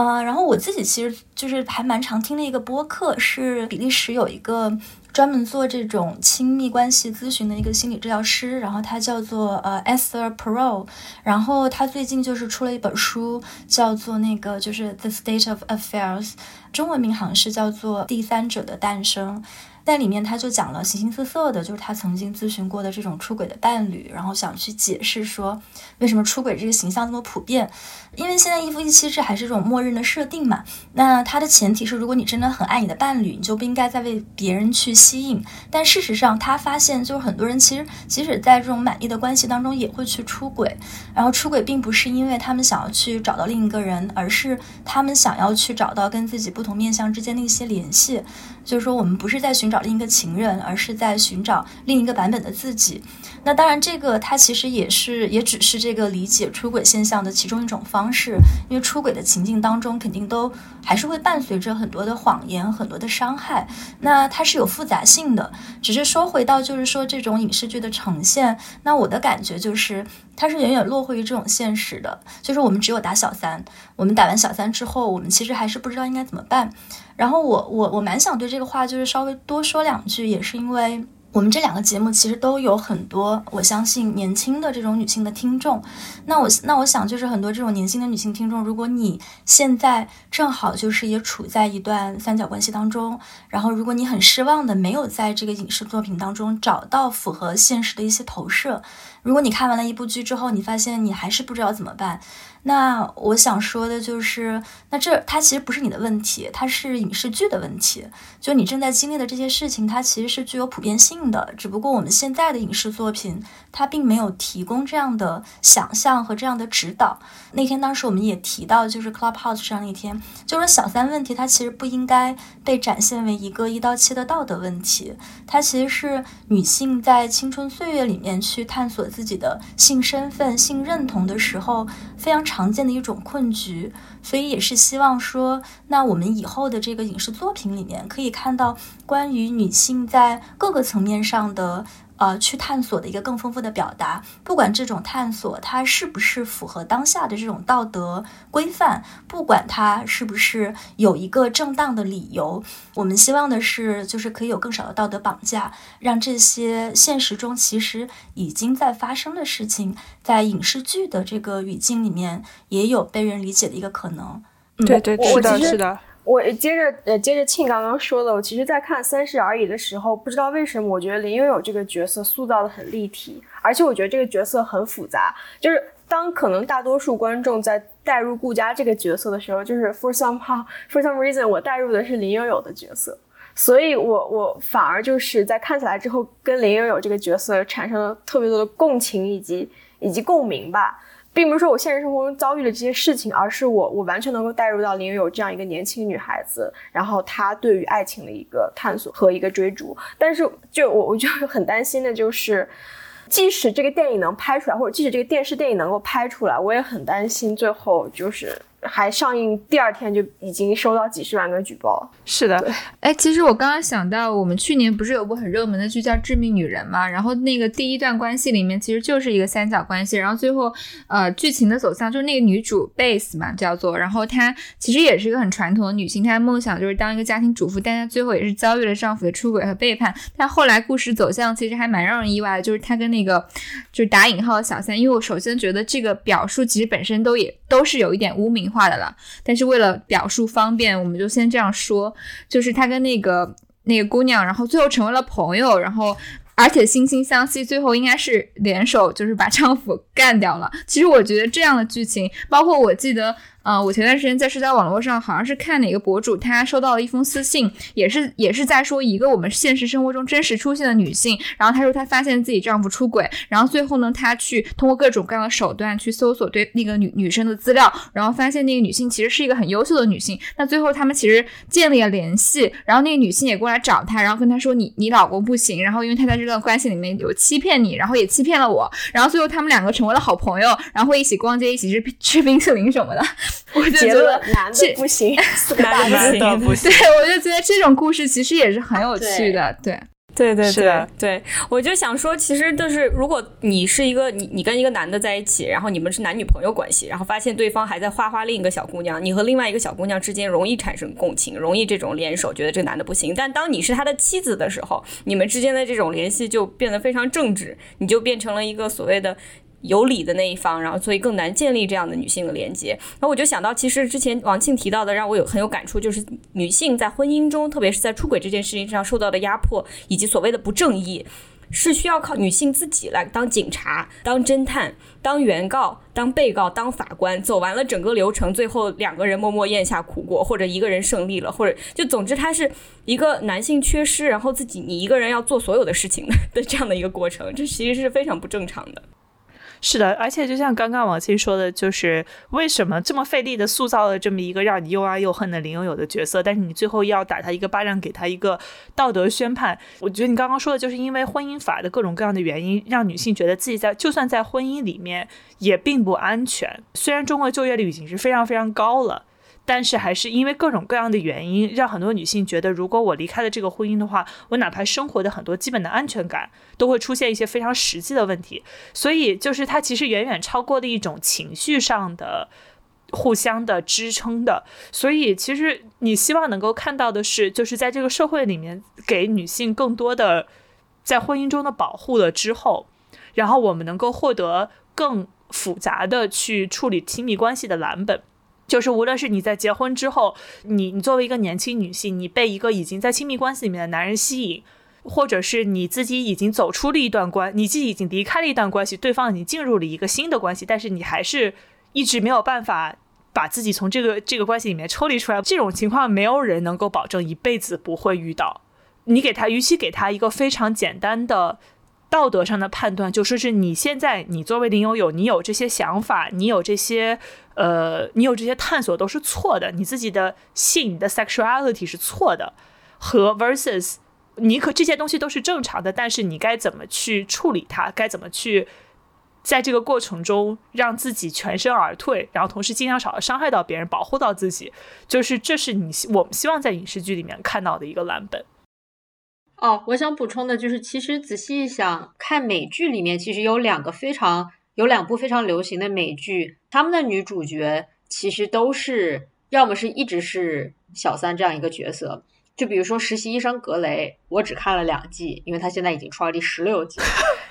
呃，然后我自己其实就是还蛮常听的一个播客，是比利时有一个。专门做这种亲密关系咨询的一个心理治疗师，然后他叫做呃 Esther Perot，然后他最近就是出了一本书，叫做那个就是 The State of Affairs，中文名好像是叫做《第三者的诞生》。在里面，他就讲了形形色色的，就是他曾经咨询过的这种出轨的伴侣，然后想去解释说，为什么出轨这个形象这么普遍？因为现在一夫一妻制还是这种默认的设定嘛。那他的前提是，如果你真的很爱你的伴侣，你就不应该再为别人去吸引。但事实上，他发现就是很多人其实即使在这种满意的关系当中，也会去出轨。然后出轨并不是因为他们想要去找到另一个人，而是他们想要去找到跟自己不同面相之间的一些联系。就是说，我们不是在寻找另一个情人，而是在寻找另一个版本的自己。那当然，这个它其实也是，也只是这个理解出轨现象的其中一种方式。因为出轨的情境当中，肯定都还是会伴随着很多的谎言、很多的伤害。那它是有复杂性的。只是说回到，就是说这种影视剧的呈现，那我的感觉就是，它是远远落后于这种现实的。就是我们只有打小三，我们打完小三之后，我们其实还是不知道应该怎么办。然后我我我蛮想对这个话就是稍微多说两句，也是因为我们这两个节目其实都有很多我相信年轻的这种女性的听众。那我那我想就是很多这种年轻的女性听众，如果你现在正好就是也处在一段三角关系当中，然后如果你很失望的没有在这个影视作品当中找到符合现实的一些投射，如果你看完了一部剧之后，你发现你还是不知道怎么办。那我想说的就是，那这它其实不是你的问题，它是影视剧的问题。就你正在经历的这些事情，它其实是具有普遍性的，只不过我们现在的影视作品，它并没有提供这样的想象和这样的指导。那天当时我们也提到，就是 Clubhouse 上那天，就是小三问题，它其实不应该被展现为一个一刀切的道德问题，它其实是女性在青春岁月里面去探索自己的性身份、性认同的时候，非常。常见的一种困局，所以也是希望说，那我们以后的这个影视作品里面，可以看到关于女性在各个层面上的。呃，去探索的一个更丰富的表达，不管这种探索它是不是符合当下的这种道德规范，不管它是不是有一个正当的理由，我们希望的是，就是可以有更少的道德绑架，让这些现实中其实已经在发生的事情，在影视剧的这个语境里面也有被人理解的一个可能。嗯对对，是的，是的。我接着呃接着庆刚刚说的，我其实，在看《三十而已》的时候，不知道为什么，我觉得林有有这个角色塑造的很立体，而且我觉得这个角色很复杂。就是当可能大多数观众在带入顾佳这个角色的时候，就是 for somehow for some reason，我带入的是林有有的角色，所以我我反而就是在看起来之后，跟林有有这个角色产生了特别多的共情以及以及共鸣吧。并不是说我现实生活中遭遇了这些事情，而是我我完全能够带入到林有这样一个年轻女孩子，然后她对于爱情的一个探索和一个追逐。但是就我我就 很担心的就是，即使这个电影能拍出来，或者即使这个电视电影能够拍出来，我也很担心最后就是还上映第二天就已经收到几十万个举报。是的，哎，其实我刚刚想到，我们去年不是有部很热门的剧叫《致命女人》嘛？然后那个第一段关系里面其实就是一个三角关系，然后最后呃剧情的走向就是那个女主 Base 嘛叫做，然后她其实也是一个很传统的女性，她的梦想就是当一个家庭主妇，但她最后也是遭遇了丈夫的出轨和背叛。但后来故事走向其实还蛮让人意外的，就是她跟那个就是打引号的小三，因为我首先觉得这个表述其实本身都也都是有一点污名化的了。但是为了表述方便，我们就先这样说，就是他跟那个那个姑娘，然后最后成为了朋友，然后而且惺惺相惜，最后应该是联手，就是把丈夫干掉了。其实我觉得这样的剧情，包括我记得。嗯，我前段时间在社交网络上好像是看哪个博主，他收到了一封私信，也是也是在说一个我们现实生活中真实出现的女性。然后她说她发现自己丈夫出轨，然后最后呢，她去通过各种各样的手段去搜索对那个女女生的资料，然后发现那个女性其实是一个很优秀的女性。那最后他们其实建立了联系，然后那个女性也过来找他，然后跟他说你你老公不行，然后因为他在这段关系里面有欺骗你，然后也欺骗了我，然后最后他们两个成为了好朋友，然后会一起逛街，一起吃吃冰淇淋什么的。我就觉得男的不行，男的不行。对，我就觉得这种故事其实也是很有趣的。对，对，对，对，对。我就想说，其实就是，如果你是一个你，你跟一个男的在一起，然后你们是男女朋友关系，然后发现对方还在花花另一个小姑娘，你和另外一个小姑娘之间容易产生共情，容易这种联手，觉得这个男的不行。但当你是他的妻子的时候，你们之间的这种联系就变得非常正直，你就变成了一个所谓的。有理的那一方，然后所以更难建立这样的女性的连接。那我就想到，其实之前王庆提到的，让我有很有感触，就是女性在婚姻中，特别是在出轨这件事情上受到的压迫，以及所谓的不正义，是需要靠女性自己来当警察、当侦探、当原告、当被告、当法官，走完了整个流程，最后两个人默默咽下苦果，或者一个人胜利了，或者就总之，它是一个男性缺失，然后自己你一个人要做所有的事情 的这样的一个过程，这其实是非常不正常的。是的，而且就像刚刚王鑫说的，就是为什么这么费力的塑造了这么一个让你又爱又恨的林有有的角色，但是你最后要打他一个巴掌，给他一个道德宣判？我觉得你刚刚说的就是因为婚姻法的各种各样的原因，让女性觉得自己在就算在婚姻里面也并不安全。虽然中国就业率已经是非常非常高了。但是还是因为各种各样的原因，让很多女性觉得，如果我离开了这个婚姻的话，我哪怕生活的很多基本的安全感都会出现一些非常实际的问题。所以，就是它其实远远超过了一种情绪上的互相的支撑的。所以，其实你希望能够看到的是，就是在这个社会里面，给女性更多的在婚姻中的保护了之后，然后我们能够获得更复杂的去处理亲密关系的蓝本。就是无论是你在结婚之后，你你作为一个年轻女性，你被一个已经在亲密关系里面的男人吸引，或者是你自己已经走出了一段关，你自己已经离开了一段关系，对方已经进入了一个新的关系，但是你还是一直没有办法把自己从这个这个关系里面抽离出来，这种情况没有人能够保证一辈子不会遇到。你给他，与其给他一个非常简单的。道德上的判断，就说是你现在，你作为林有有，你有这些想法，你有这些，呃，你有这些探索都是错的，你自己的性，你的 sexuality 是错的，和 versus 你可这些东西都是正常的，但是你该怎么去处理它，该怎么去在这个过程中让自己全身而退，然后同时尽量少伤害到别人，保护到自己，就是这是你我们希望在影视剧里面看到的一个蓝本。哦，我想补充的就是，其实仔细一想，看美剧里面其实有两个非常有两部非常流行的美剧，他们的女主角其实都是要么是一直是小三这样一个角色，就比如说实习医生格雷，我只看了两季，因为他现在已经出了第十六季，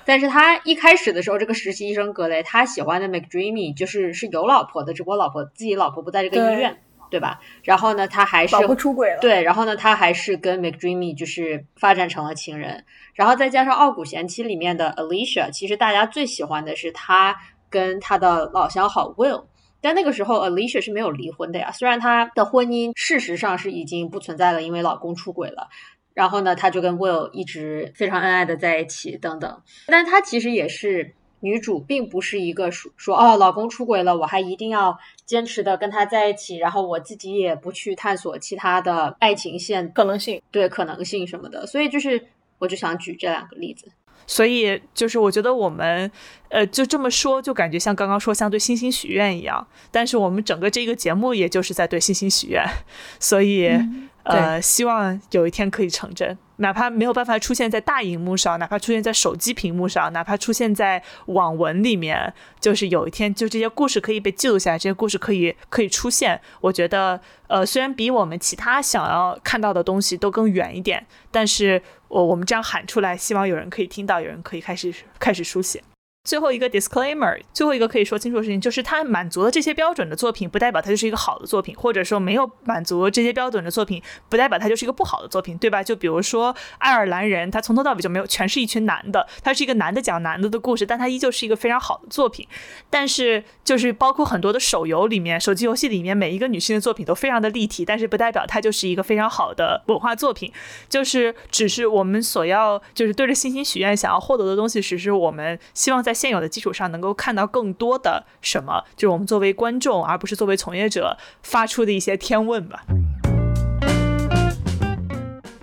但是他一开始的时候，这个实习医生格雷他喜欢的 McDreamy 就是是有老婆的，只不过老婆自己老婆不在这个医院。对吧？然后呢，他还是出轨了。对，然后呢，他还是跟 McDreamy 就是发展成了情人。然后再加上《傲骨贤妻》里面的 Alicia，其实大家最喜欢的是他跟他的老相好 Will。但那个时候 Alicia 是没有离婚的呀，虽然她的婚姻事实上是已经不存在了，因为老公出轨了。然后呢，她就跟 Will 一直非常恩爱的在一起等等。但她其实也是。女主并不是一个说说哦，老公出轨了，我还一定要坚持的跟他在一起，然后我自己也不去探索其他的爱情线可能性，对可能性什么的。所以就是，我就想举这两个例子。所以就是我觉得我们，呃，就这么说，就感觉像刚刚说像对星星许愿一样，但是我们整个这个节目也就是在对星星许愿，所以。呃，希望有一天可以成真，哪怕没有办法出现在大荧幕上，哪怕出现在手机屏幕上，哪怕出现在网文里面，就是有一天，就这些故事可以被记录下来，这些故事可以可以出现。我觉得，呃，虽然比我们其他想要看到的东西都更远一点，但是我我们这样喊出来，希望有人可以听到，有人可以开始开始书写。最后一个 disclaimer，最后一个可以说清楚的事情就是，它满足了这些标准的作品，不代表它就是一个好的作品，或者说没有满足这些标准的作品，不代表它就是一个不好的作品，对吧？就比如说爱尔兰人，他从头到尾就没有全是一群男的，他是一个男的讲男的的故事，但他依旧是一个非常好的作品。但是就是包括很多的手游里面、手机游戏里面，每一个女性的作品都非常的立体，但是不代表它就是一个非常好的文化作品。就是只是我们所要就是对着星星许愿想要获得的东西，只是我们希望在现有的基础上能够看到更多的什么，就是我们作为观众，而不是作为从业者发出的一些天问吧。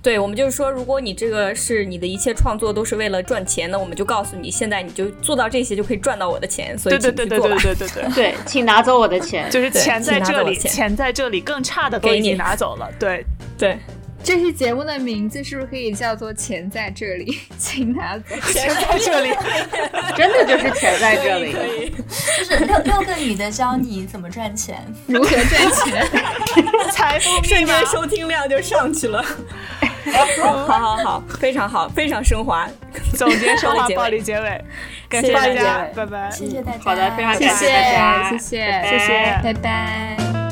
对，我们就是说，如果你这个是你的一切创作都是为了赚钱，那我们就告诉你，现在你就做到这些就可以赚到我的钱。所以对对对对对对对对对，请拿走我的钱，就是钱在这里，钱在这里，更差的都已经拿走了。对对。这期节目的名字是不是可以叫做“钱在这里，请拿走”？钱在这里，真的就是钱在这里。就是六六个女的教你怎么赚钱，如何赚钱，财富瞬间收听量就上去了。好好好，非常好，非常升华。总结升华暴力结尾，感谢大家，拜拜。谢谢大家。好的，非常感谢大家，谢谢，谢谢，拜拜。